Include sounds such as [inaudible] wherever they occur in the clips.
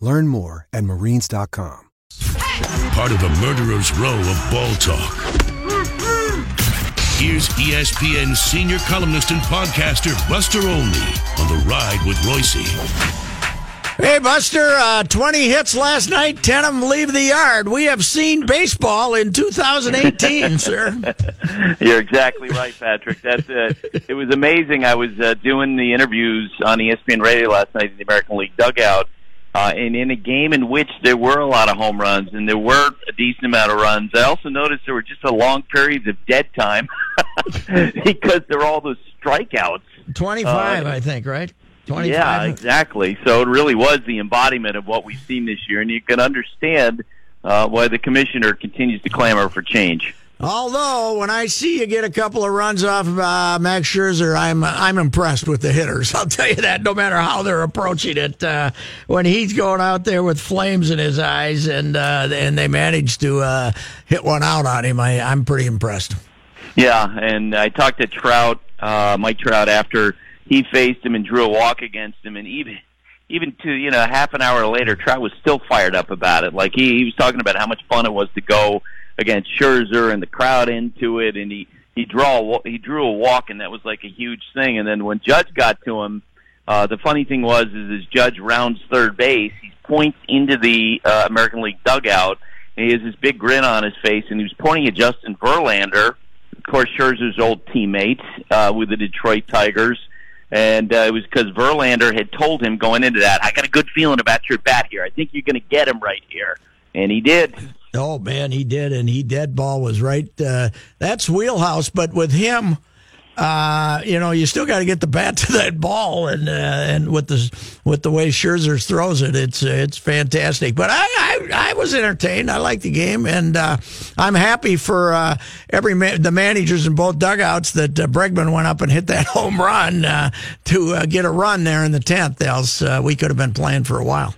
Learn more at marines.com. Part of the murderer's row of ball talk. Here's ESPN senior columnist and podcaster Buster Olney on the ride with Royce. Hey, Buster, uh, 20 hits last night, 10 of them leave the yard. We have seen baseball in 2018, [laughs] sir. You're exactly right, Patrick. That's uh, it was amazing. I was uh, doing the interviews on ESPN Radio last night in the American League dugout, uh, and in a game in which there were a lot of home runs and there were a decent amount of runs. I also noticed there were just a long periods of dead time [laughs] because there were all those strikeouts. 25, Uh, I think, right? 25. Yeah, exactly. So it really was the embodiment of what we've seen this year, and you can understand uh, why the commissioner continues to clamor for change. Although when I see you get a couple of runs off of uh, Max Scherzer, I'm I'm impressed with the hitters. [laughs] I'll tell you that. No matter how they're approaching it, uh, when he's going out there with flames in his eyes and uh, and they manage to uh, hit one out on him, I, I'm pretty impressed. Yeah, and I talked to Trout, uh, Mike Trout, after he faced him and drew a walk against him, and even even to you know half an hour later, Trout was still fired up about it. Like he, he was talking about how much fun it was to go against Scherzer and the crowd into it, and he he draw he drew a walk, and that was like a huge thing. And then when Judge got to him, uh, the funny thing was is as Judge rounds third base, he points into the uh, American League dugout, and he has this big grin on his face, and he was pointing at Justin Verlander of course, Scherzer's old teammate uh, with the Detroit Tigers. And uh, it was because Verlander had told him going into that, I got a good feeling about your bat here. I think you're going to get him right here. And he did. Oh man, he did, and he dead ball was right. Uh, that's wheelhouse, but with him, uh, you know, you still got to get the bat [laughs] to that ball, and uh, and with the with the way Scherzer throws it, it's it's fantastic. But I I, I was entertained. I like the game, and uh, I'm happy for uh, every the managers in both dugouts that uh, Bregman went up and hit that [laughs] home run uh, to uh, get a run there in the tenth. Else uh, we could have been playing for a while.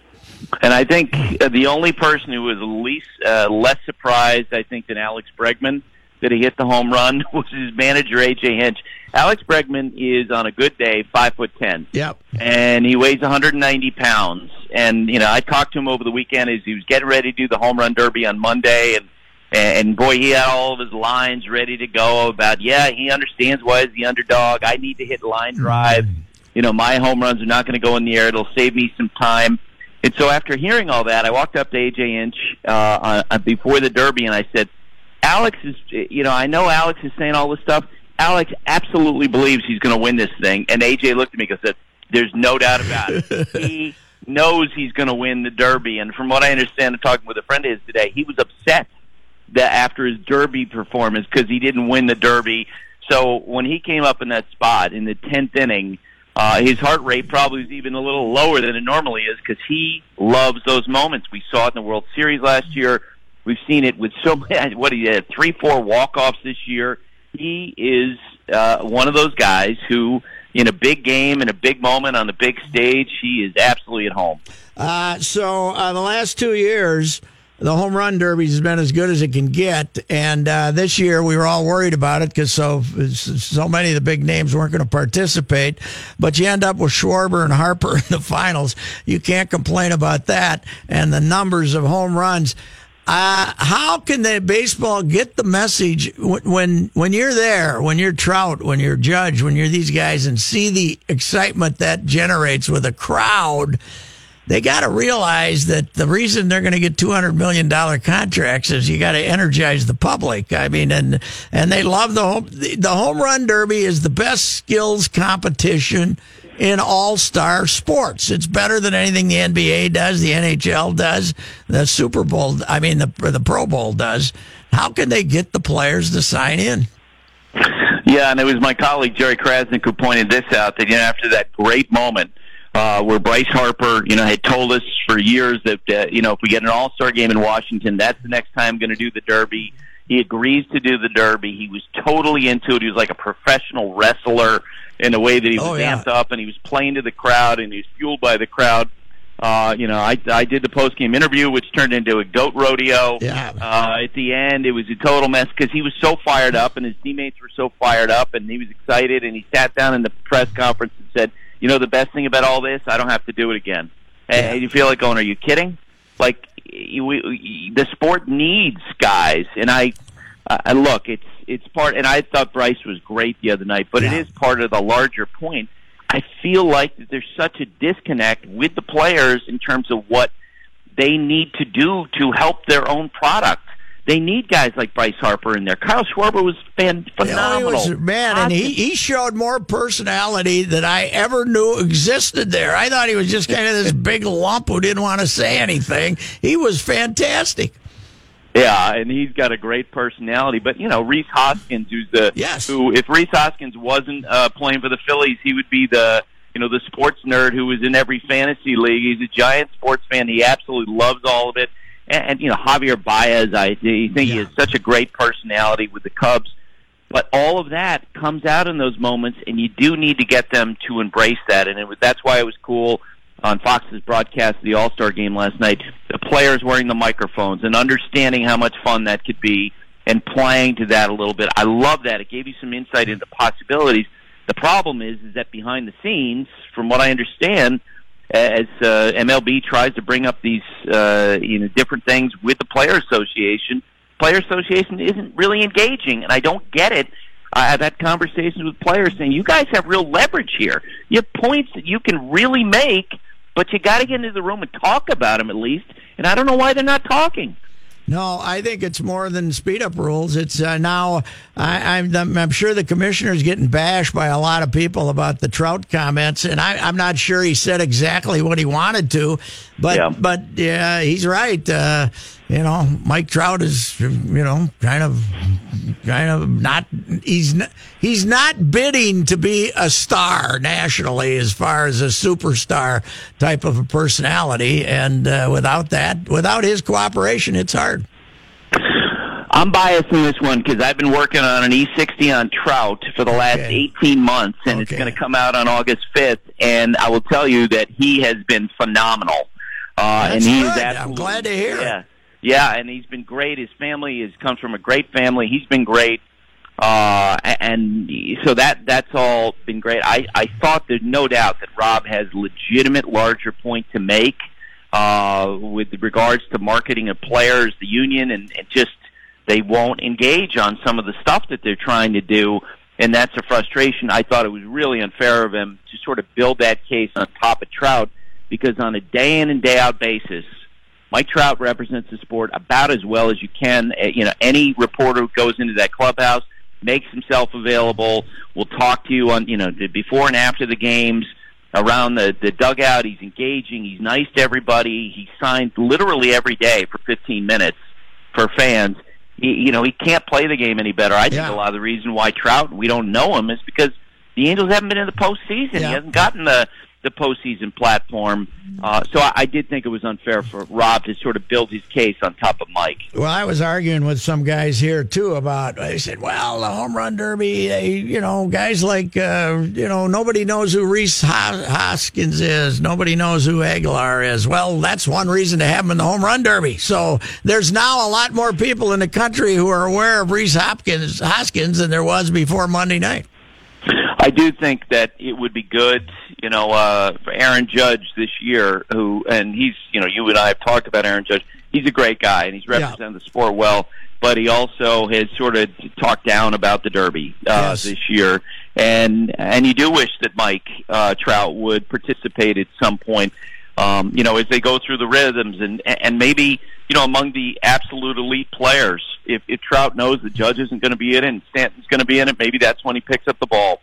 And I think uh, the only person who was least uh, less surprised, I think, than Alex Bregman that he hit the home run [laughs] was his manager AJ Hinch. Alex Bregman is on a good day five foot ten. Yep. and he weighs 190 pounds. And you know, I talked to him over the weekend as he was getting ready to do the home run derby on Monday, and and boy, he had all of his lines ready to go about. Yeah, he understands why he's the underdog. I need to hit line drive. You know, my home runs are not going to go in the air. It'll save me some time. And so after hearing all that, I walked up to AJ Hinch uh, on, before the Derby, and I said, "Alex is, you know, I know Alex is saying all this stuff. Alex absolutely believes he's going to win this thing." And AJ looked at me and said, "There's no doubt about it. [laughs] he knows he's going to win the Derby." And from what I understand, and talking with a friend of his today, he was upset that after his Derby performance because he didn't win the Derby. So when he came up in that spot in the tenth inning. Uh, his heart rate probably is even a little lower than it normally is because he loves those moments. We saw it in the World Series last year. We've seen it with so many. [laughs] What he had three, four walk offs this year. He is uh, one of those guys who, in a big game, in a big moment on the big stage, he is absolutely at home. Uh, so uh, the last two years, the home run derby has been as good as it can get, and uh, this year we were all worried about it because so so many of the big names weren't going to participate. But you end up with Schwarber and Harper [laughs] in the finals. You can't complain about that, and the numbers of home runs. Uh, how can the baseball get the message when, when when you're there, when you're Trout, when you're Judge, when you're these guys, and see the excitement that generates with a crowd? They got to realize that the reason they're going to get two hundred million dollar contracts is you got to energize the public. I mean, and and they love the home the home run derby is the best skills competition in all star sports. It's better than anything the NBA does, the NHL does, the Super Bowl. I mean, the the Pro Bowl does. How can they get the players to sign in? Yeah, and it was my colleague Jerry Crasnick who pointed this out that you know after that great moment uh, where Bryce Harper, you know, had told us for years that uh, you know if we get an All Star game in Washington, that's the next time I'm going to do the Derby. He agrees to do the Derby. He was totally into it. He was like a professional wrestler in the way that he was Oh, yeah. amped up and he was playing to the crowd and he was fueled by the crowd. Uh, you know, I I did the post game interview, which turned into a goat rodeo. Yeah. Uh, at the end, it was a total mess because he was so fired up and his teammates were so fired up and he was excited and he sat down in the press conference and said, "You know, the best thing about all this, I don't have to do it again." And, Yeah. you feel like going, "Are you kidding?" Like you, we, the sport needs guys, and I, uh, I look, it's it's part, and I thought Bryce was great the other night, but Yeah. it is part of the larger point. I feel like that there's such a disconnect with the players in terms of what they need to do to help their own product. They need guys like Bryce Harper in there. Kyle Schwarber was fan- Yeah, phenomenal. he was, man, and he, he showed more personality than I ever knew existed there. I thought he was just kind of this [laughs] big lump who didn't want to say anything. He was fantastic. Yeah, and he's got a great personality. But you know, Rhys Hoskins, who's the Yes. who if Rhys Hoskins wasn't uh, playing for the Phillies, he would be the you know the sports nerd who was in every fantasy league. He's a giant sports fan. He absolutely loves all of it. And, and you know, Javier Baez, I think he Yeah. has such a great personality with the Cubs. But all of that comes out in those moments, and you do need to get them to embrace that. And it was, that's why it was cool on Fox's broadcast of the All Star game last night. The players wearing the microphones and understanding how much fun that could be, and playing to that a little bit. I love that. It gave you some insight into possibilities. The problem is, is that behind the scenes, from what I understand, as uh, MLB tries to bring up these uh, you know different things with the player association, player association isn't really engaging, and I don't get it. I've had conversations with players saying, "You guys have real leverage here. You have points that you can really make, but you got to get into the room and talk about them at least." And I don't know why they're not talking. No, I think it's more than speed up rules. It's uh, now I, I'm I'm sure the commissioner's getting bashed by a lot of people about the Trout comments, and I, I'm not sure he said exactly what he wanted to, but Yeah. but yeah, he's right. Uh, you know, Mike Trout is you know kind of kind of not he's not, he's not bidding to be a star nationally as far as a superstar type of a personality, and uh, without that, without his cooperation, it's hard. I'm biased in this one because I've been working on an E60 on Trout for the last Okay. 18 months, and it's going to come out on August 5th. And I will tell you that he has been phenomenal. Uh, That's and he is good. I'm glad to hear it. Yeah, yeah, and he's been great. His family is comes from a great family. He's been great. Uh, and so that that's all been great. I, I thought there's no doubt that Rob has legitimate larger point to make uh, with regards to marketing of players, the union, and, and just they won't engage on some of the stuff that they're trying to do, and that's a frustration. I thought it was really unfair of him to sort of build that case on top of Trout because on a day in and day out basis, Mike Trout represents the sport about as well as you can. Uh, You know, any reporter who goes into that clubhouse makes himself available. Will talk to you on you know the before and after the games, around the the dugout. He's engaging. He's nice to everybody. He signs literally every day for 15 minutes for fans. He, you know, he can't play the game any better. I think Yeah. a lot of the reason why Trout we don't know him is because the Angels haven't been in the postseason. Yeah. He hasn't gotten the the postseason platform. Uh, so I, I did think it was unfair for Rob to sort of build his case on top of Mike. Well, I was arguing with some guys here too about. I said, "Well, the home run derby, they, you know, guys like, uh, you know, nobody knows who Rhys Hoskins is. Nobody knows who Aguilar is. Well, that's one reason to have him in the home run derby. So there's now a lot more people in the country who are aware of Rhys Hopkins Hoskins than there was before Monday night. I do think that it would be good, you know, uh, Aaron Judge this year, who, and he's, you know, you and I have talked about Aaron Judge. He's a great guy, and he's represented the sport well. But he also has sort of talked down about the Derby uh, Yes. this year, and and you do wish that Mike uh, Trout would participate at some point. Um, you know, as they go through the rhythms and and maybe you know among the absolute elite players, if, if Trout knows the Judge isn't going to be in it and Stanton's going to be in it, maybe that's when he picks up the ball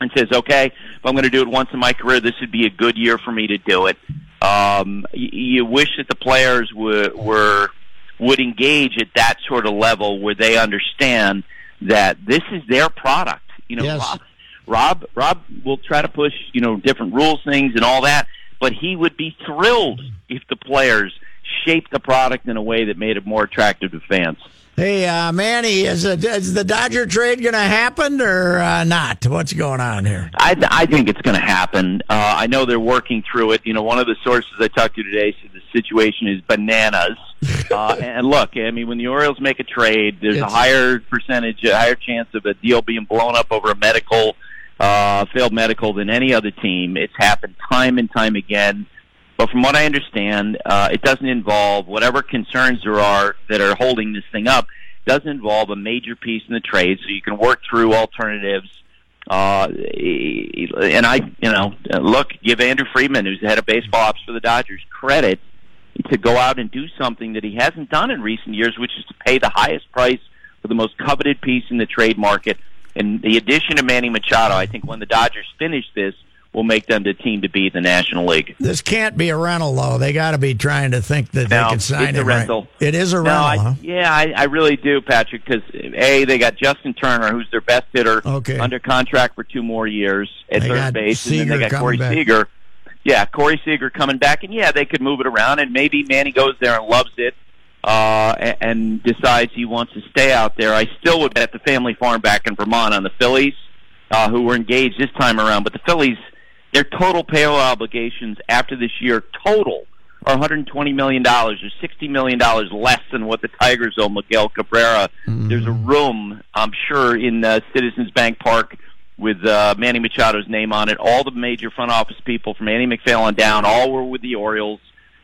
and says, "Okay, if I'm going to do it once in my career, this would be a good year for me to do it." Um, you, you wish that the players were were would engage at that sort of level where they understand that this is their product. You know, Yes. Rob, Rob Rob will try to push you know different rules things and all that, but he would be thrilled if the players shaped the product in a way that made it more attractive to fans. Hey, uh, Manny, is, it, is the Dodger trade going to happen or uh, not? What's going on here? I, th- I think it's going to happen. Uh, I know they're working through it. You know, one of the sources I talked to today said the situation is bananas. [laughs] uh, and look, I mean, when the Orioles make a trade, there's a higher percentage, a higher chance of a deal being blown up over a medical, uh, failed medical than any other team. It's happened time and time again. But from what I understand, uh, it doesn't involve whatever concerns there are that are holding this thing up. Doesn't involve a major piece in the trade, so you can work through alternatives. Uh, and I, you know, look, give Andrew Friedman, who's the head of baseball ops for the Dodgers, credit to go out and do something that he hasn't done in recent years, which is to pay the highest price for the most coveted piece in the trade market. And the addition of Manny Machado, I think, when the Dodgers finish this, will make them the team to beat the National League. This can't be a rental, though. They got to be trying to think that No, they can sign it. it's a him right. rental. It is a No, rental, I, huh? yeah, I, I really do, Patrick. Because a, they got Justin Turner, who's their best hitter, Okay. under contract for two more years at They third base, and then they got Corey back. Seager. Yeah, Corey Seager coming back, and yeah, they could move it around, and maybe Manny goes there and loves it, uh, and, and decides he wants to stay out there. I still would bet the family farm back in Vermont on the Phillies, uh, who were engaged this time around. But the Phillies, their total payroll obligations after this year total are 120 million dollars, or 60 million dollars less than what the Tigers owe Miguel Cabrera. There's a room, I'm sure, in uh, Citizens Bank Park with uh, Manny Machado's name on it. All the major front office people from Andy MacPhail down, all were with the Orioles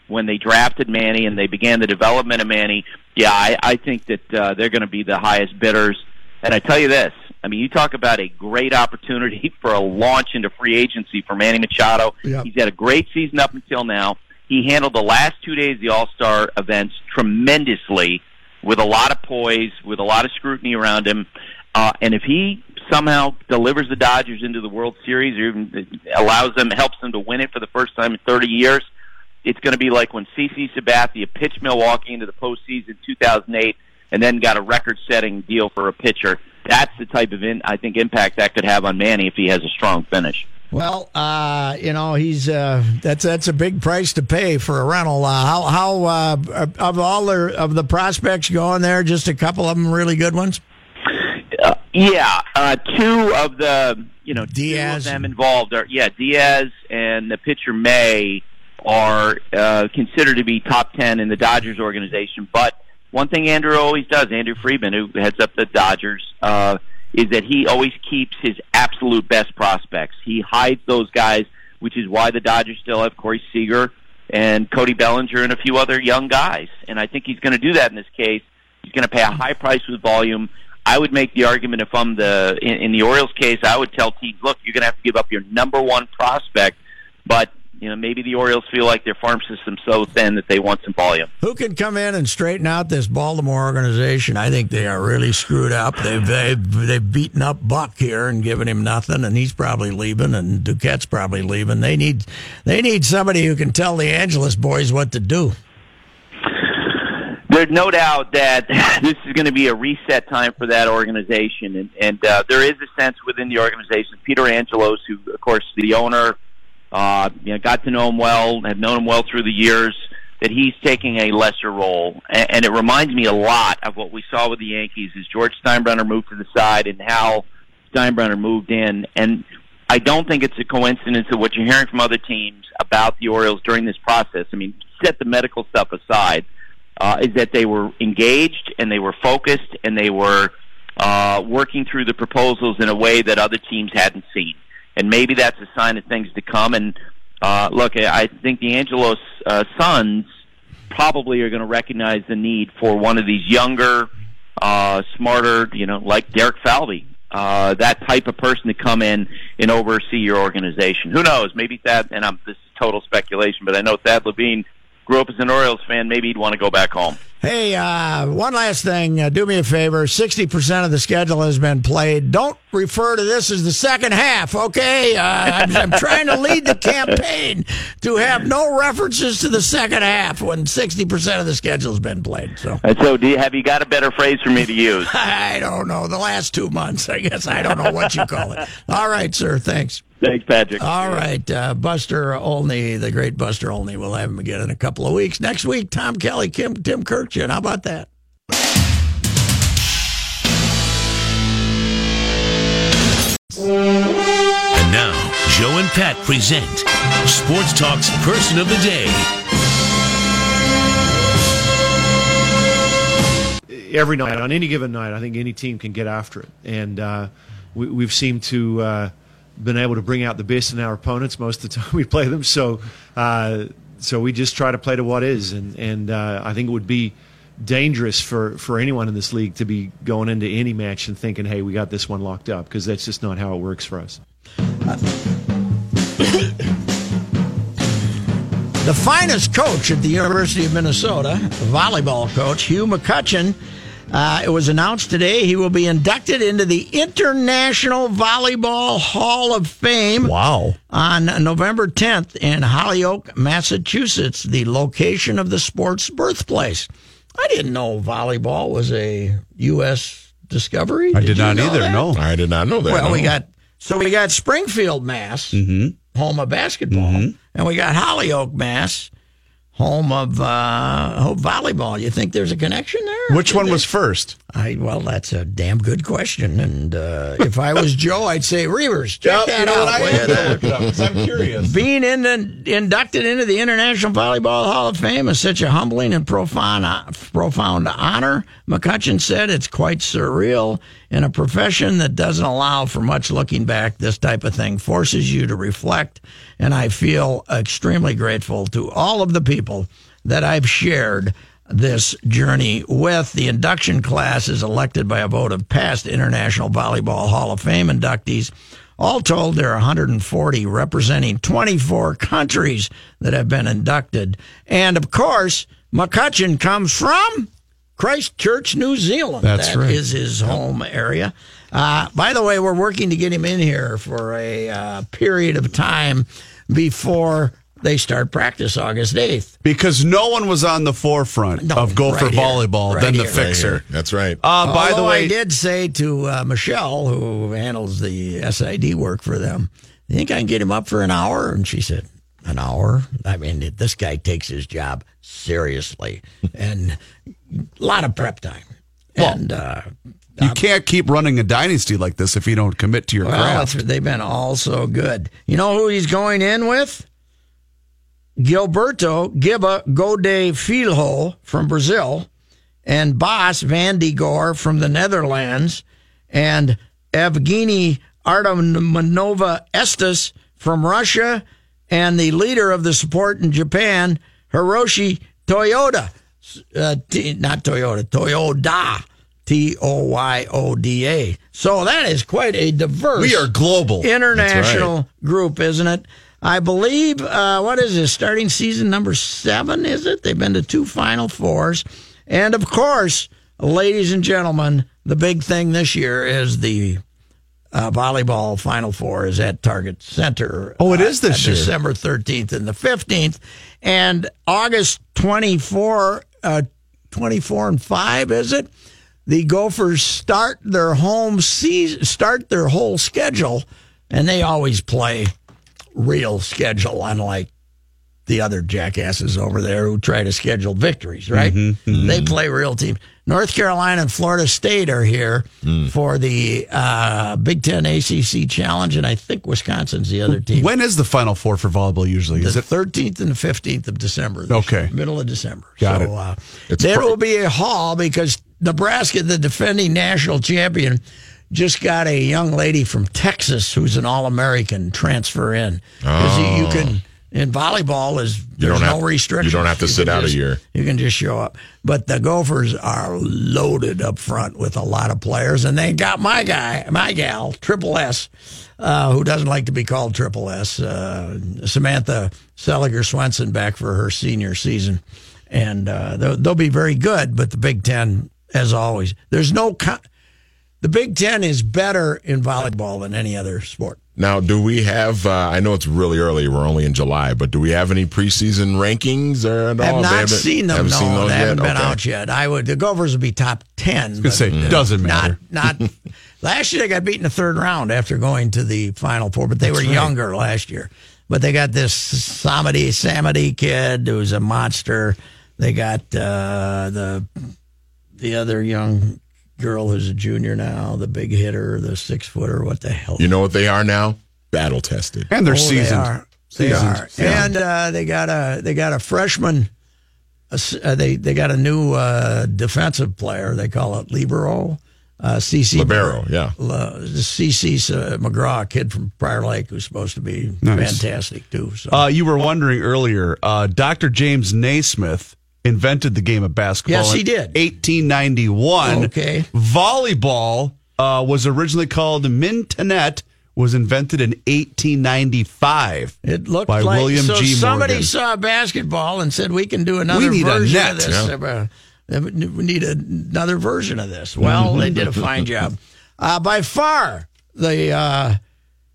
when they drafted Manny and they began the development of Manny. Yeah, I, I think that uh, they're going to be the highest bidders. And I tell you this, I mean, you talk about a great opportunity [laughs] for a launch into free agency for Manny Machado. Yep. He's had a great season up until now. He handled the last two days of the All Star events tremendously, with a lot of poise, with a lot of scrutiny around him. Uh, and if he somehow delivers the Dodgers into the World Series, or even allows them, helps them to win it for the first time in 30 years, it's going to be like when CC Sabathia pitched Milwaukee into the postseason in 2008, and then got a record-setting deal for a pitcher. That's the type of, in, I think, impact that could have on Manny if he has a strong finish. Well, uh, you know, he's uh, that's that's a big price to pay for a rental. Uh, how how uh, of all the of the prospects going there, just a couple of them really good ones. Uh, yeah, uh, two of the you know Diaz two of them involved are yeah Diaz and the pitcher May are uh, considered to be top ten in the Dodgers organization. But one thing Andrew always does, Andrew Friedman, who heads up the Dodgers, uh, is that he always keeps his absolute best prospects. He hides those guys, which is why the Dodgers still have Corey Seager and Cody Bellinger and a few other young guys. And I think he's going to do that in this case. He's going to pay a high price with volume. I would make the argument if I'm the in, in the Orioles case, I would tell teams, look, you're going to have to give up your number one prospect, but you know maybe the Orioles feel like their farm system's so thin that they want some volume. Who can come in and straighten out this Baltimore organization? I think they are really screwed up. They've they've, they've beaten up Buck here and given him nothing, and he's probably leaving, and Duquette's probably leaving. They need they need somebody who can tell the Angelos boys what to do. There's no doubt that [laughs] this is going to be a reset time for that organization, and, and uh, there is a sense within the organization. Peter Angelos, who of course the owner, uh, you know, got to know him well, have known him well through the years, that he's taking a lesser role, and, and it reminds me a lot of what we saw with the Yankees as George Steinbrenner moved to the side and Hal Steinbrenner moved in, and I don't think it's a coincidence that what you're hearing from other teams about the Orioles during this process. I mean, set the medical stuff aside uh, is that they were engaged and they were focused and they were uh, working through the proposals in a way that other teams hadn't seen. And maybe that's a sign of things to come. And uh, look, I think the Angelos uh, Sons probably are going to recognize the need for one of these younger, uh, smarter, you know, like Derek Falvey, uh, that type of person to come in and oversee your organization. Who knows? Maybe Thad, and I'm, this is total speculation, but I know Thad Levine grew up as an Orioles fan. Maybe he'd want to go back home. Hey, uh, one last thing. Uh, do me a favor. 60% of the schedule has been played. Don't refer to this as the second half, okay? Uh, I'm, I'm trying to lead the campaign to have no references to the second half when 60% of the schedule's been played. So And so, do you, have you got a better phrase for me to use? [laughs] I don't know. The last two months, I guess. I don't know what you call it. All right, sir. Thanks. Thanks, Patrick. All right, uh, Buster Olney, the great Buster Olney. We'll have him again in a couple of weeks. Next week, Tom Kelly, Kim, Tim Kurkjian. How about that? And now, Joe and Pat present Sports Talk's Person of the Day. every night, on any given night, I think any team can get after it. And uh, we, we've seemed to uh, been able to bring out the best in our opponents most of the [laughs] time we play them. So, uh, so we just try to play to what is, and and uh, I think it would be dangerous for, for anyone in this league to be going into any match and thinking, hey, we got this one locked up, because that's just not how it works for us. The finest coach at the University of Minnesota, volleyball coach Hugh McCutcheon, uh, it was announced today he will be inducted into the International Volleyball Hall of Fame. Wow. On November 10th in Holyoke, Massachusetts, the location of the sport's birthplace. I didn't know volleyball was a U.S. discovery. I did, you not either. that? No. I did not know that. Well, we got so we got Springfield, Mass, Mm-hmm. home of basketball, and we got Holyoke, Mass, home of uh, volleyball. You think there's a connection there? Which one was first? I well, that's a damn good question. And uh, if I was Joe, I'd say Reavers. Check that out. will you? I'm curious. [laughs] being in the, inducted into the International Volleyball Hall of Fame is such a humbling and profound, profound honor. McCutcheon said it's quite surreal. In a profession that doesn't allow for much looking back, this type of thing forces you to reflect. And I feel extremely grateful to all of the people that I've shared this journey with. The induction class is elected by a vote of past International Volleyball Hall of Fame inductees. All told, there are 140 representing 24 countries that have been inducted. And of course, McCutcheon comes from Christchurch, New Zealand. That's That right. is his home area. Uh, by the way, we're working to get him in here for a uh, period of time before they start practice August 8th. Because no one was on the forefront No, of Gopher right volleyball Right than the here. Right fixer. here. That's right. Uh, by the way, I did say to uh, Michelle, who handles the SID work for them, you think I can get him up for an hour? And she said, an hour? I mean, this guy takes his job seriously [laughs] and a lot of prep time. and uh, you can't keep running a dynasty like this if you don't commit to your well, craft. they've been all so good. You know who he's going in with? Gilberto Giba Gode Filho from Brazil, and Bas Van de Goor from the Netherlands, and Evgeny Artamonova Estes from Russia, and the leader of the support in Japan, Hiroshi Toyota. Uh, T, not Toyota, Toyoda. T O Y O D A. So that is quite a diverse We are global. international group, isn't it? I believe, uh, what is this, starting season number seven, is it? They've been to two Final Fours. And of course, ladies and gentlemen, the big thing this year is the uh, volleyball Final Four is at Target Center. Oh, it uh, is this year. December 13th and the 15th. And August 24, uh, 24 and 5, is it? The Gophers start their home season, start their whole schedule, and they always play real schedule, unlike the other jackasses over there who try to schedule victories, right? They play real teams. North Carolina and Florida State are here for the uh, Big Ten ACC Challenge, and I think Wisconsin's the other team. when is the Final Four for volleyball usually? Is it 13th and 15th of December. Okay. year, middle of December. Got so, it. Uh, there pro- will be a hall because Nebraska, the defending national champion, just got a young lady from Texas who's an All American transfer in. you, you can In volleyball, is You there's don't no have- restrictions. you don't have to sit can out a year. You can just show up. But the Gophers are loaded up front with a lot of players, and they got my guy, my gal, Triple S, uh, who doesn't like to be called Triple S, uh, Samantha Seliger Swenson, back for her senior season, and uh, they'll, they'll be very good. But the Big Ten, as always, there's no. Co- the Big Ten is better in volleyball than any other sport. Now, do we have? Uh, I know it's really early. We're only in July, but do we have any preseason rankings or at I have all? Not haven't- seen them. haven't no, seen those they yet? haven't been Okay. out yet. I would. The Gophers would be top ten. gonna say, doesn't matter. Not. Not. [laughs] last year they got beat in the third round after going to the final four, but they were younger last year. But they got this Samedy Samedy kid who's a monster. They got uh, the the other young girl who's a junior now, the big hitter, the six footer. What the hell? You know what they are now? Battle tested. And they're Oh, seasoned. They are. They Seasoned. are. And uh, they got a they got a freshman. Uh, they they got a new uh, defensive player. They call it libero. Uh, CC Libero, yeah. La- the CC uh, McGraw, a kid from Prior Lake, who's supposed to be Nice. fantastic too. So Uh, you were wondering earlier, uh, Dr. James Naismith invented the game of basketball. Yes, he did. 1891. Okay. Volleyball uh, was originally called mintonette, was invented in 1895. it looked by like William so G. somebody Morgan. saw basketball and said we can do another We version of this. Uh, we need another version of this. Well, they did a fine job. [laughs] Uh, by far the uh,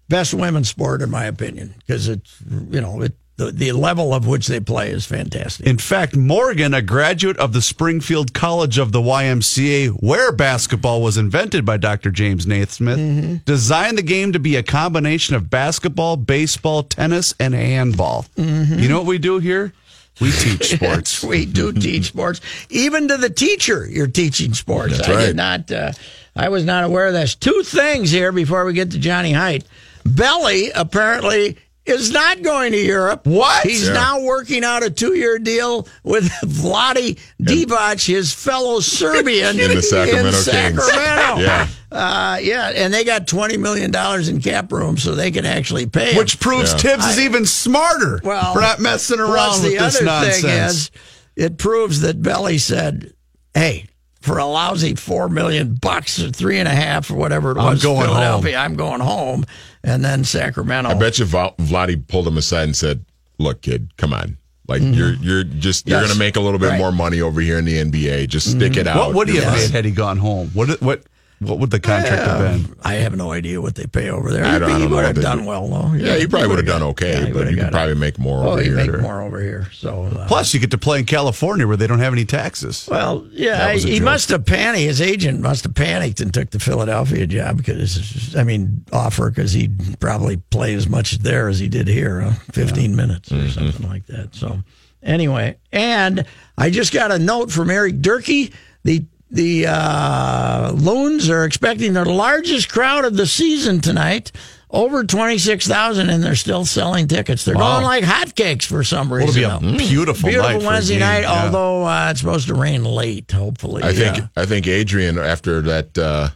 best women's sport, in my opinion, because it's you know it, the the level of which they play is fantastic. In fact, Morgan, a graduate of the Springfield College of the YMCA, where basketball was invented by Dr. James Naismith, Mm-hmm. designed the game to be a combination of basketball, baseball, tennis, and handball. Mm-hmm. You know what we do here? We [laughs] teach sports. we do teach sports. Even to the teacher, you're teaching sports. That's I right. did not. Uh, I was not aware of this. Two things here before we get to Johnny Height. Belly apparently is not going to Europe. What? He's Yeah. now working out a two-year deal with Vlade Divac, his fellow [laughs] Serbian In the Sacramento in Kings. Sacramento. [laughs] Yeah. Uh, yeah, and they got twenty million dollars in cap room, so they can actually pay. him. Which proves Yeah. Thibs is even smarter. Well, for not messing plus around the with this other nonsense. thing is, it proves that Belly said, "Hey, for a lousy four million bucks or three and a half or whatever it I'm was, going Philadelphia, I'm going home." And then Sacramento. I bet you Val- Vladdy pulled him aside and said, "Look, kid, come on. Like you're you're just you're Mm-hmm. Yes. going to make a little bit Right. Mm-hmm. more money over here in the NBA. Just stick it out." what would he You're have fine." made had he gone home? What what what would the contract have been? I have no idea what they pay over there. I don't- I he don't know Would have done do. well, though. Yeah, he probably would have done okay, yeah, he but you could probably it. make more Oh, over you here. make Sure. more over here. So uh, Plus, you get to play in California where they don't have any taxes. Well, yeah, That was a he must have panicked. His agent must have panicked and took the Philadelphia job because, I mean, offer because he'd probably play as much there as he did here, uh, 15 minutes or something like that. So, anyway, and I just got a note from Eric Durkee. The the uh, Loons are expecting their largest crowd of the season tonight. Over 26,000, and they're still selling tickets. They're Wow. going like hotcakes for some reason. It'll be a though. beautiful, Beautiful night Wednesday night, yeah. although uh, it's supposed to rain late, hopefully. I think Yeah. I think Adrian after that uh,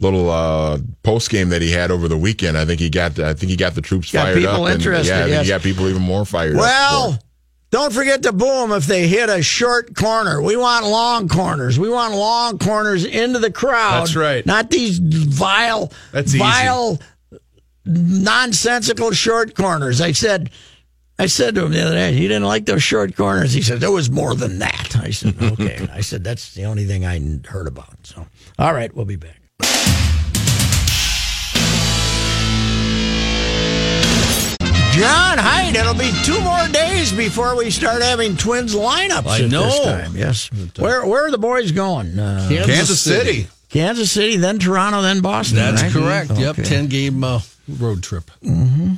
little uh, post game that he had over the weekend, I think he got I think he got the troops Got fired people up. and, interested, yeah, I think yes. he got people even more fired up. Well, for it. Don't forget to boom if they hit a short corner. We want long corners. We want long corners into the crowd. That's right. Not these vile, That's easy. vile, nonsensical short corners. I said. I said to him the other day, he didn't like those short corners. He said, there was more than that. I said, okay. [laughs] I said, that's the only thing I heard about. So, all right, we'll be back. John Hyde, it'll be two more days before we start having twins lineups. I at know. This time. Yes. Where where are the boys going? Uh, Kansas City. Kansas City, then Toronto, then Boston. That's right? correct. Yep, ten game uh, road trip. Mm-hmm.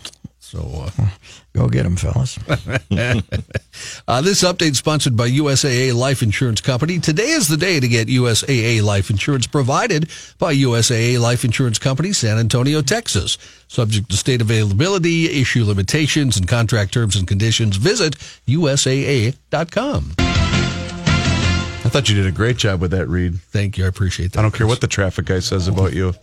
So uh, Go get them, fellas. [laughs] uh, this update sponsored by USAA Life Insurance Company. Today is the day to get USAA Life Insurance provided by USAA Life Insurance Company, San Antonio, Texas. Subject to state availability, issue limitations, and contract terms and conditions. Visit USAA.com. I thought you did a great job with that, Reed. Thank you. I appreciate that. I don't care what the traffic guy says about you.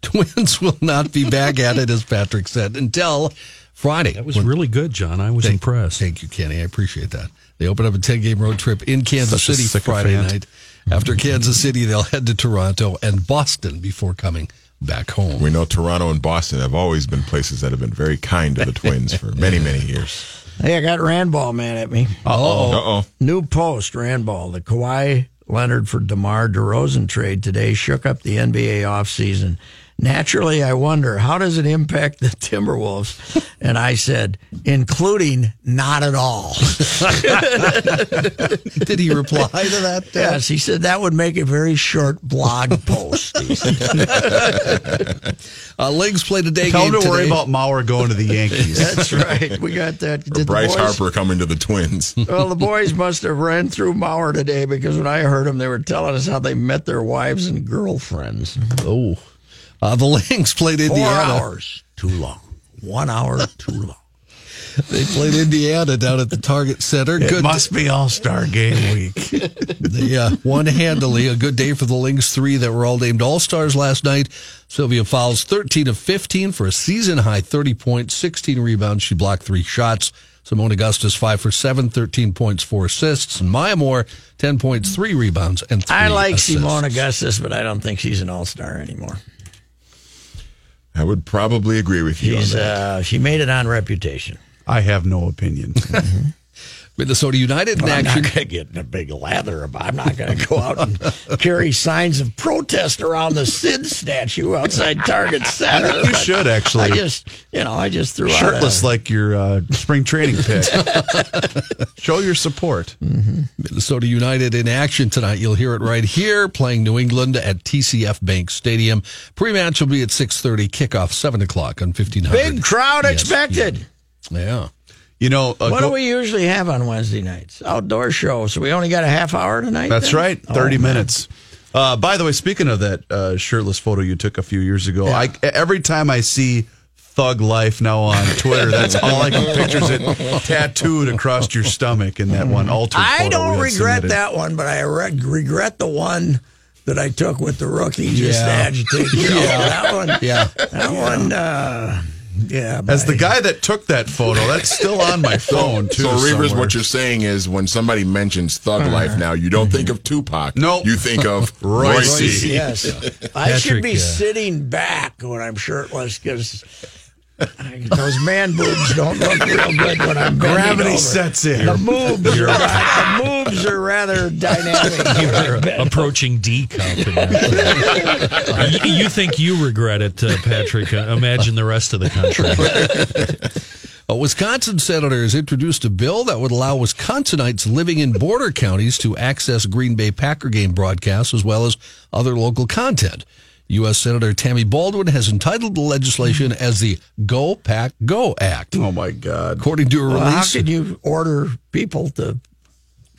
[laughs] Twins will not be back at it, as Patrick said, until Friday. That was really good, John. I was Thank- impressed. Thank you, Kenny. I appreciate that. They open up a 10 game road trip in Kansas Such City Friday sycophant. night. After Kansas City, they'll head to Toronto and Boston before coming back home. We know Toronto and Boston have always been places that have been very kind to the Twins for many, [laughs] many years. Hey, I got Randball man at me. Oh, Uh oh. New post, Randball. The Kawhi Leonard for DeMar DeRozan trade today shook up the NBA offseason. Naturally, I wonder, how does it impact the Timberwolves? [laughs] And I said, including not at all. [laughs] did he reply to that? uh, yes, he said that would make a very short blog [laughs] post. He said. Uh, Lynx played a day Tell game him to worry about Mauer going to the Yankees. That's right. We got that. Did the Bryce boys- Harper coming to the Twins. Well, the boys must have ran through Mauer today because when I heard them, they were telling us how they met their wives and girlfriends. Oh. Uh, the [laughs] Lynx played Four Indiana. hours too long. One hour too long. They played Indiana down at the Target Center. It Good. must be All Star Game Week. [laughs] They uh, won handily. A good day for the Lynx. Three that were all named All Stars last night. Sylvia Fowles, 13 of 15 for a season high 30 points, 16 rebounds. She blocked three shots. Seimone Augustus, 5 for 7, 13 points, 4 assists. And Maya Moore, 10 points, 3 rebounds, and 3 I like assists. Seimone Augustus, but I don't think she's an all star anymore. I would probably agree with you She's on that. uh, she made it on reputation. I have no opinion. Minnesota United in Well, I'm action. not going to get in a big lather about. I'm not going to go out and carry signs of protest around the Sid statue outside Target Center. I think you should actually. I just, you know, I just threw Shirtless out a, like your uh, spring training pick. [laughs] Show your support. Minnesota United in action tonight. You'll hear it right here, playing New England at TCF Bank Stadium. Pre-match will be at 6.30, kickoff 7 o'clock on 1500. big crowd ESPN. expected. Yeah. You know, uh, What go- do we usually have on Wednesday nights? Outdoor show. So we only got a half hour tonight. That's then? right, Oh, 30 minutes. Uh, by the way, speaking of that uh, shirtless photo you took a few years ago, I, every time I see Thug Life now on Twitter, [laughs] that's all I can picture is it tattooed across your stomach in that one altered photo. I don't regret submitted. that one, but I re- regret the one that I took with the rookie just Yeah. to agitate. you. [laughs] that one. Yeah. That one. Uh, yeah. As the guy that took that photo, that's still on my [laughs] phone too. So, Reavers, somewhere. what you're saying is when somebody mentions Thug Life now, you don't think of Tupac. Nope. You think of [laughs] Royce. Royce. Yes. I should be uh, sitting back when I'm shirtless because those man boobs don't look real good when I'm bending Gravity over. sets in. The moves, are, ra- the moves are rather dynamic. [laughs] You're approaching D cup. in [laughs] you, you think you regret it, uh, Patrick? Uh, imagine the rest of the country. A Wisconsin senator has introduced a bill that would allow Wisconsinites living in border counties to access Green Bay Packer game broadcasts as well as other local content. U.S. Senator Tammy Baldwin has entitled the legislation as the Go Pack Go Act. Oh my God! According to a Well, how can you order people to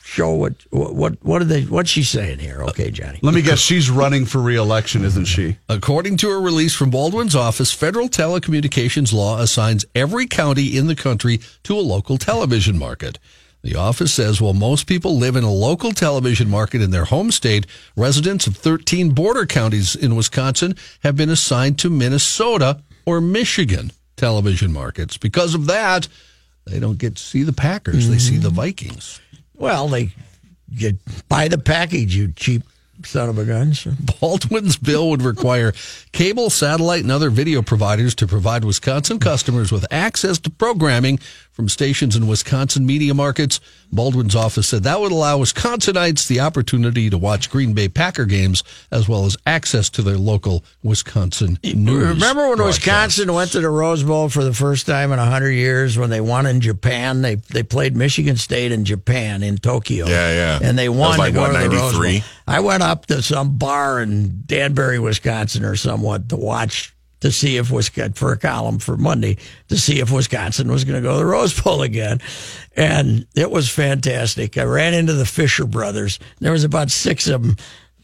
show what what what, what are they? What's she saying here? Okay, Johnny. Let me guess. She's running for reelection, isn't she? According to a release from Baldwin's office, federal telecommunications law assigns every county in the country to a local television market. The office says while most people live in a local television market in their home state, residents of 13 border counties in Wisconsin have been assigned to Minnesota or Michigan television markets. Because of that, they don't get to see the Packers, they see the mm-hmm. Vikings. Well, they you buy the package, you cheap son of a gun. So. Baldwin's bill would require cable, satellite, and other video providers to provide Wisconsin customers with access to programming from stations in Wisconsin media markets. Baldwin's office said that would allow Wisconsinites the opportunity to watch Green Bay Packer games as well as access to their local Wisconsin news. Remember when broadcasts. Wisconsin went to the Rose Bowl for the first time in hundred years when they won in Japan? They they played Michigan State in Japan in Tokyo. Yeah, yeah. and they won like, to go what, to the Rose Bowl. I went up to some bar in Danbury, Wisconsin, or somewhat to watch to see if Wisconsin for a column for Monday to see if Wisconsin was going to go to the Rose Bowl again, and it was fantastic. I ran into the Fisher brothers. There was about six of them.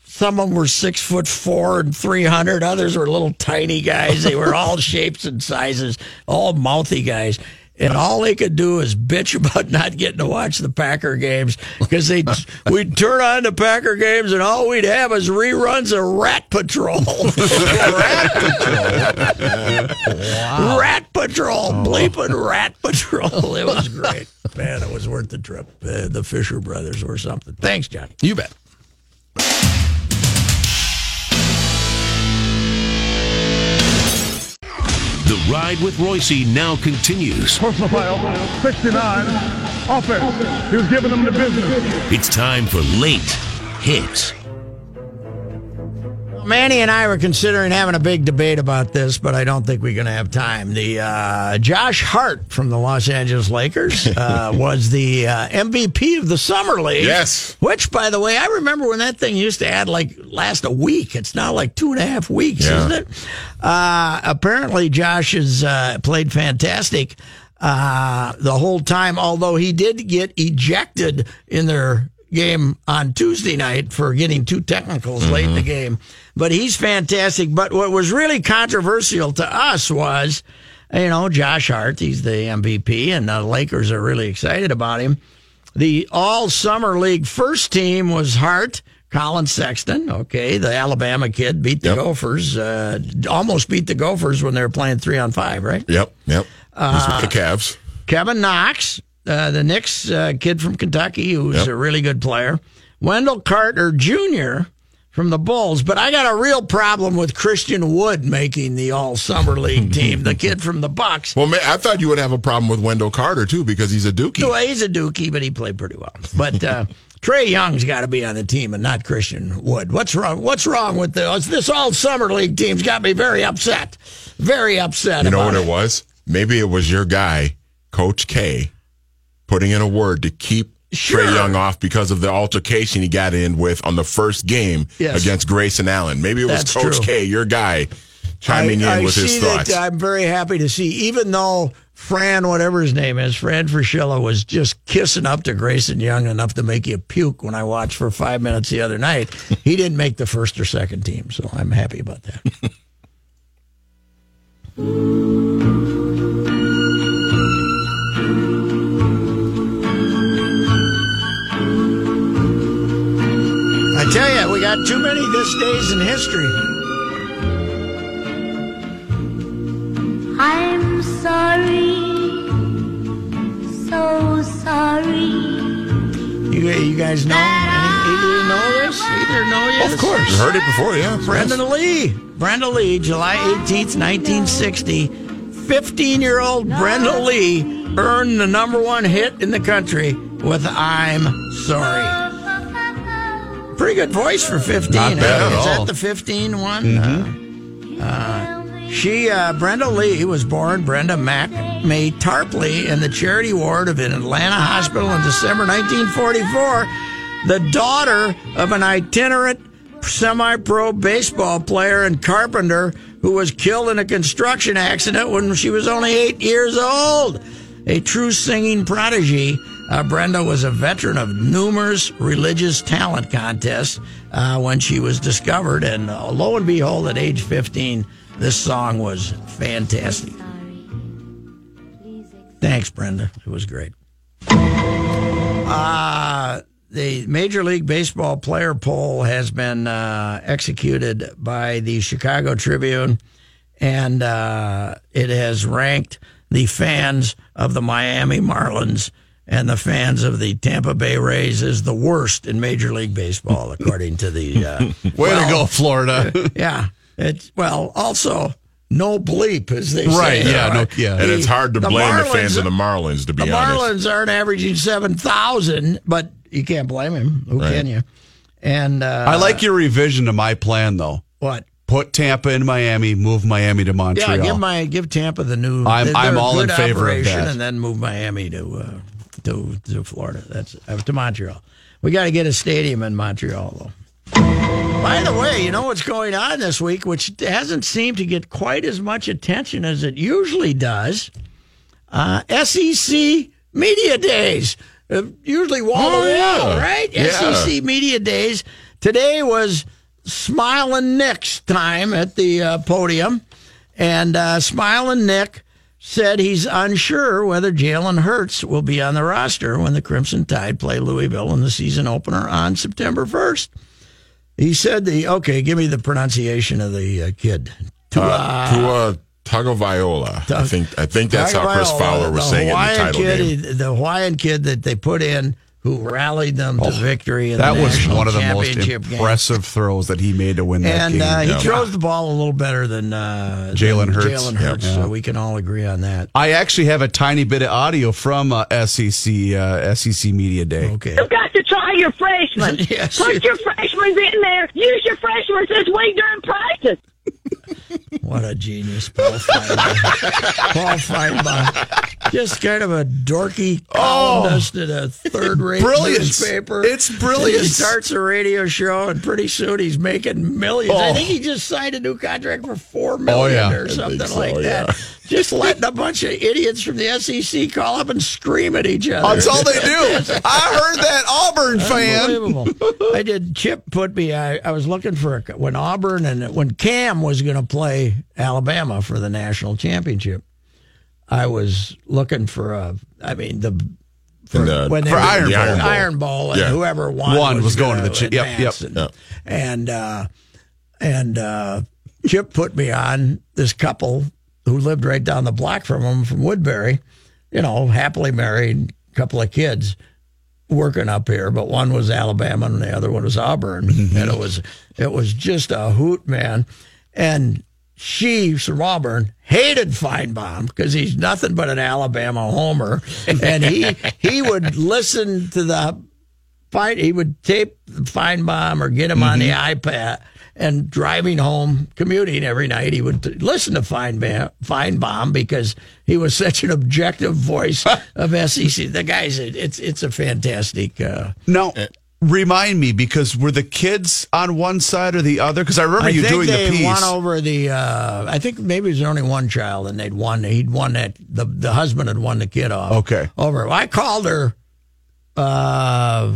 Some of them were six foot four and three hundred. Others were little tiny guys. They were all [laughs] shapes and sizes, all mouthy guys. And all they could do is bitch about [laughs] not getting to watch the Packer games because they [laughs] we'd turn on the Packer games and all we'd have is reruns of Rat Patrol. [laughs] Rat Patrol. Rat Patrol. Bleeping Rat Patrol. It was great. Man, it was worth the trip. Uh, the Fisher brothers or something. Thanks, Johnny. You bet. The ride with Royce now continues. Personal foul, 69, offense. He was giving them the business. It's time for late hits. Manny and I were considering having a big debate about this, but I don't think we're going to have time. The uh, Josh Hart from the Los Angeles Lakers uh, [laughs] was the uh, MVP of the summer league. Yes. Which, by the way, I remember when that thing used to add like last a week. It's now like two and a half weeks, Yeah. isn't it? Uh, apparently, Josh has uh, played fantastic uh, the whole time. Although he did get ejected in their game on Tuesday night for getting two technicals late in the game. But he's fantastic. But what was really controversial to us was, you know, Josh Hart, he's the MVP, and the Lakers are really excited about him. The All Summer League first team was Hart, Collin Sexton. Okay, the Alabama kid beat the Yep. Gophers, uh, almost beat the Gophers when they were playing three on five, right? Yep, yep. He's with the Cavs. Kevin Knox, uh, the Knicks uh, kid from Kentucky, who's Yep. a really good player. Wendell Carter Jr. from the Bulls. But I got a real problem with Christian Wood making the All Summer League [laughs] team, the kid from the Bucks. Well, man, I thought you would have a problem with Wendell Carter too because he's a Dookie. Well, he's a dookie, but he played pretty well. But uh, [laughs] Trae Young's got to be on the team and not Christian Wood. What's wrong? What's wrong with the, this all summer league team's got me very upset. Very upset. You know what it was? Maybe it was your guy, Coach K, putting in a word to keep Sure. Trae Young off because of the altercation he got in with on the first game Yes. against Grayson Allen. Maybe it was That's Coach true. K, your guy, chiming I, in I with his thoughts. That, I'm very happy to see, even though Fran, whatever his name is, Fran Fraschilla was just kissing up to Grayson Young enough to make you puke when I watched for five minutes the other night. [laughs] he didn't make the first or second team, so I'm happy about that. [laughs] got too many this days in history. I'm sorry, so sorry. You, you guys know? Any, either know this? Either know this? of course. You heard it before, yeah. Brenda Lee. Brenda Lee, July 18th, 1960. 15 year old Brenda Lee earned the number one hit in the country with I'm Sorry. Pretty good voice for 15. Not bad at Is all. that the 15 one? Uh, uh, she, uh, Brenda Lee, was born Brenda Mac May Tarpley in the Charity Ward of an Atlanta hospital in December 1944. The daughter of an itinerant semi pro baseball player and carpenter who was killed in a construction accident when she was only eight years old. A true singing prodigy, uh, Brenda was a veteran of numerous religious talent contests uh, when she was discovered, and uh, lo and behold, at age 15, this song was fantastic. Thanks, Brenda. It was great. Uh, the Major League Baseball player poll has been uh, executed by the Chicago Tribune, and uh, it has ranked the fans of the Miami Marlins and the fans of the Tampa Bay Rays is the worst in Major League Baseball, [laughs] according to the. Uh, [laughs] Way well, to go, Florida. [laughs] Yeah. It's, well, also, no bleep, as they say. Right, yeah, no- yeah. And it's hard to The blame the fans of the Marlins, to be the honest. Marlins aren't averaging 7,000, but you can't blame him. Who Right. can you? And uh, I like your revision to my plan, though. what? Put Tampa in Miami, move Miami to Montreal. Yeah, give my give Tampa the new. I'm- I'm all in favor of that. and then move Miami to uh, to to Florida. That's uh, to Montreal. We got to get a stadium in Montreal, though. By the way, you know what's going on this week, which hasn't seemed to get quite as much attention as it usually does. Uh, SEC Media Days, uh, usually wall Oh, to wall, yeah. right? Yeah. SEC Media Days. Today was Smiling Nick's time at the uh, podium, and uh, Smiling Nick said he's unsure whether Jalen Hurts will be on the roster when the Crimson Tide play Louisville in the season opener on September 1st. He said the okay, give me the pronunciation of the uh, kid. Uh, Tua Tagovailoa. I think I think that's how Chris Tagovailoa, Fowler was saying it in the title kid, game. The Hawaiian kid that they put in who rallied them to victory in That the was national one of the most championship game. impressive throws that he made to win that And game. uh, he Yeah. throws the ball a little better than uh, Jalen Hurts. Jalen Hurts, Yeah. so we can all agree on that. I actually have a tiny bit of audio from uh, SEC uh, SEC Media Day. Okay. You've got to try your freshmen. [laughs] Yes. Put your freshmen in there. Use your freshmen this week during practice. What a genius, Paul Finebaum. Paul Finebaum. Just kind of a dorky oh. columnist at a third-rate newspaper. It's brilliant. He starts a radio show, and pretty soon he's making millions. I Oh. think he just signed a new contract for four oh, million yeah. or something so, like yeah. that. Just letting a bunch of idiots from the SEC call up and scream at each other. That's all they do. [laughs] I heard that Auburn fan. Unbelievable. [laughs] I did. Chip put me. I, I was looking for a, when Auburn and when Cam was going to play Alabama for the national championship. I was looking for a. I mean the. For, the- when they for were- Iron The Bowl. Iron Bowl. Iron Bowl, and Yeah. whoever won, Won was going to gonna the chi- yep, yep. And Yeah. and, uh, and uh, Chip put me on this couple who lived right down the block from him from Woodbury. You know, happily married, couple of kids working up here, but one was Alabama and the other one was Auburn, mm-hmm. and it was it was just a hoot, man. And she from Auburn hated Finebaum because he's nothing but an Alabama homer, and he [laughs] he would listen to the fight. He would tape Finebaum or get him on the mm-hmm. iPad. And driving home, commuting every night, he would t- listen to Finebaum, Finebaum because he was [laughs] such an objective voice [laughs] of SEC. The guy's it's it's a fantastic. Uh, Now, remind me because were the kids on one side or the other? Because I remember I you doing the piece. won over the. Uh, I think maybe was only one child, and they'd won. He'd won that. The the husband had won the kid off. Okay. Over. I called her uh,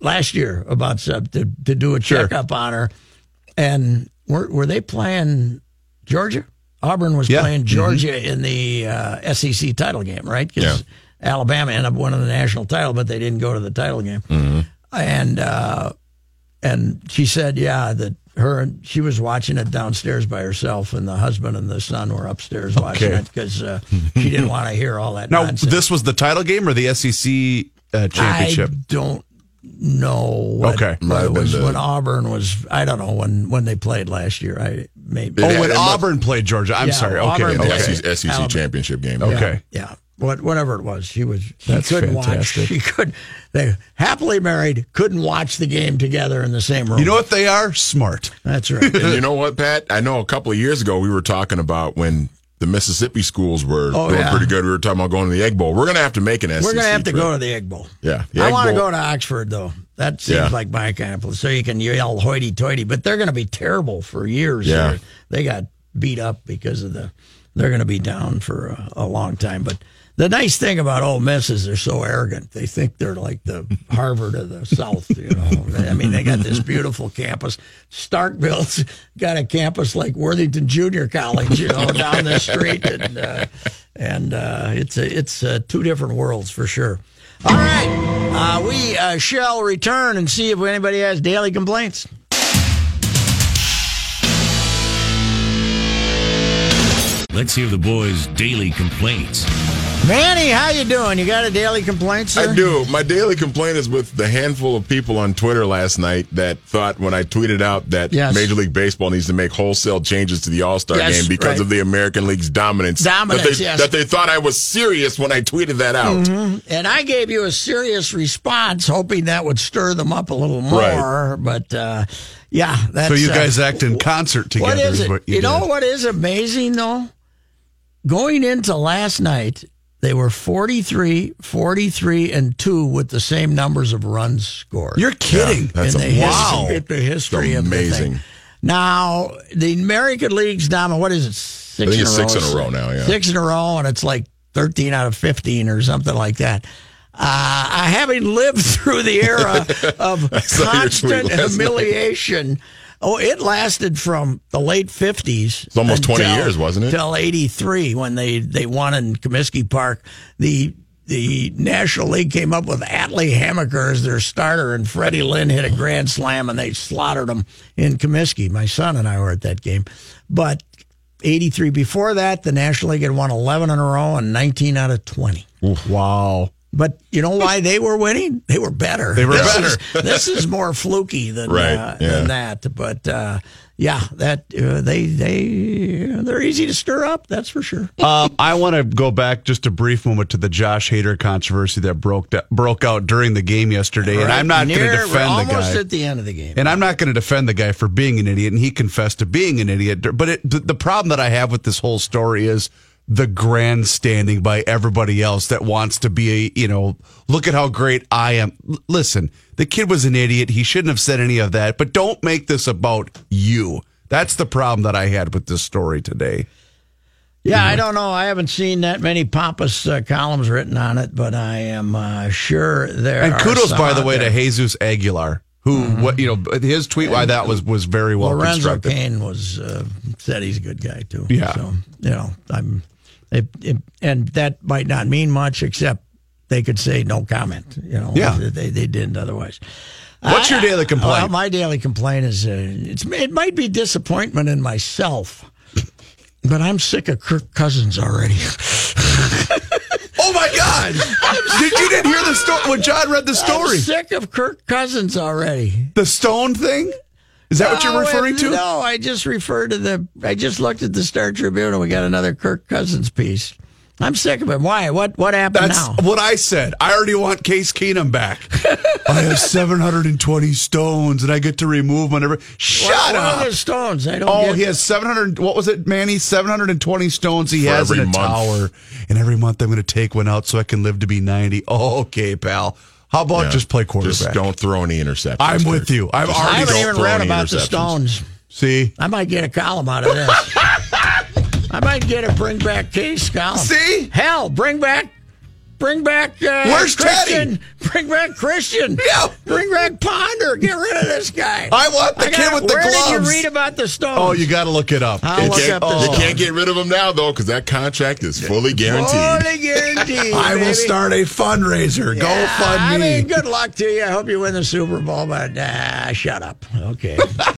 last year about some, to to do a Sure. checkup on her, and were were they playing Georgia? Auburn was Yeah. playing Georgia in the uh, SEC title game, right? Yeah. Alabama ended up winning the national title, but they didn't go to the title game. And uh, and she said, yeah, that her and she was watching it downstairs by herself, and the husband and the son were upstairs watching it because uh, she didn't want to hear all that. [laughs] now, nonsense. this was the title game or the SEC uh, championship? I don't know. What, Okay. what Might it was the- when Auburn was. I don't know when when they played last year. I maybe. oh, when it must- Auburn played Georgia. I'm Yeah, sorry. Okay. Auburn Yeah, the okay. SEC, SEC Alabama. championship game. Okay. Yeah. What, whatever it was, she was. She That's couldn't fantastic. [laughs] watch. She could. They happily married. Couldn't watch the game together in the same room. You know what they are? Smart. That's [laughs] right. And you know what, Pat? I know a couple of years ago we were talking about when the Mississippi schools were Oh, doing yeah. pretty good. We were talking about going to the Egg Bowl. We're going to have to make an SEC. We're gonna have to trip. go to the Egg Bowl. Yeah, the I want to go to Oxford though. That seems Yeah. like my kind of place. So you can yell hoity-toity, but they're going to be terrible for years. Yeah. They got beat up because of the. They're going to be down for a, a long time. But the nice thing about Ole Miss is they're so arrogant. They think they're like the [laughs] Harvard of the South. You know, I mean, they got this [laughs] beautiful campus. Starkville's got a campus like Worthington Junior College, you know, down the [laughs] street, and uh, and uh, it's a, it's uh, two different worlds for sure. All right, uh, we uh, shall return and see if anybody has daily complaints. Let's hear the boys' daily complaints. Manny, how you doing? You got a daily complaint, sir? I do. My daily complaint is with the handful of people on Twitter last night that thought when I tweeted out that Yes. Major League Baseball needs to make wholesale changes to the All Star Yes, game because right. of the American League's dominance. Dominance, That they, yes. that they thought I was serious when I tweeted that out. And I gave you a serious response, hoping that would stir them up a little more. But uh, yeah, that's so you uh, guys act in concert together. What is it? what you you, know what is amazing though? Going into last night, they were 43, 43, and 2 with the same numbers of runs scored. You're kidding. Yeah, that's in the wow. history, the history of the amazing. thing. Now, the American League's dominant, what is it? Six in a row. six in a row now, yeah. Six in a row, and it's like 13 out of 15 or something like that. Uh, I having lived [laughs] through the era [laughs] of saw your tweet constant humiliation Oh, it lasted from the late fifties. It's almost 20 years, wasn't it? Till eighty three when they they won in Comiskey Park. The the National League came up with Atlee Hammaker as their starter, and Freddie Lynn hit a grand slam, and they slaughtered him in Comiskey. My son and I were at that game, but. 83 before that the national league had won 11 in a row and 19 out of 20 Wow. But you know why they were winning? They were better. They were this better. Is, this is more fluky than Right, uh, yeah. than that. But uh, yeah, that uh, they they they're easy to stir up. That's for sure. Um, I want to go back just a brief moment to the Josh Hader controversy that broke broke out during the game yesterday, and I'm not going to near- defend the almost guy. at the end of the game. And I'm not going to defend the guy for being an idiot, and he confessed to being an idiot. But it, the, the problem that I have with this whole story is the grandstanding by everybody else that wants to be a, you know, look at how great I am. Listen, the kid was an idiot. He shouldn't have said any of that, but don't make this about you. That's the problem that I had with this story today. Yeah, I don't know. I haven't seen that many pompous uh, columns written on it, but I am uh, sure there. Are. And kudos, by the way, there. to Jesus Aguilar, who, what you know, his tweet, why that was was very well Lorenzo constructed. Cain was uh, said he's a good guy too. Yeah. So you know, I'm, it, it, and that might not mean much, except they could say no comment. You know, Yeah. they they didn't otherwise. What's your daily complaint? Well, my daily complaint is uh, it's it might be disappointment in myself, but I'm sick of Kirk Cousins already. [laughs] Oh my God! Did you didn't hear the story when John read the story? I'm sick of Kirk Cousins already. The stone thing? Is that what you're referring to? No, I just referred to the. I just looked at the Star Tribune and we got another Kirk Cousins piece. I'm sick of it. Why? What? What happened That's now? what I said. I already want Case Keenum back. I have [laughs] 720 stones and I get to remove whenever. Shut what, up. What are the stones? I don't. Oh, get he has 700. What was it, Manny? 720 stones he For has in a month. tower. And every month I'm going to take one out so I can live to be 90. Oh, okay, pal. How about Yeah. just play quarterback? Just don't throw any interceptions. I'm with Kirk. you. I've Just I already haven't even throw read about the stones. See? I might get a column out of this. [laughs] I might get a bring back case column. See? Hell, bring back. Bring back uh, Where's Christian. Teddy? Bring back Christian. Yeah. Bring back Ponder. Get rid of this guy. I want the I kid got- with the where gloves. did you read about the stones? Oh, you got to look it up. I'll You look can't, up the you can't get rid of him now though, because that contract is fully guaranteed. Fully guaranteed. I will start a fundraiser. Go fund me. I mean, good luck to you. I hope you win the Super Bowl, but uh, shut up. Okay. [laughs]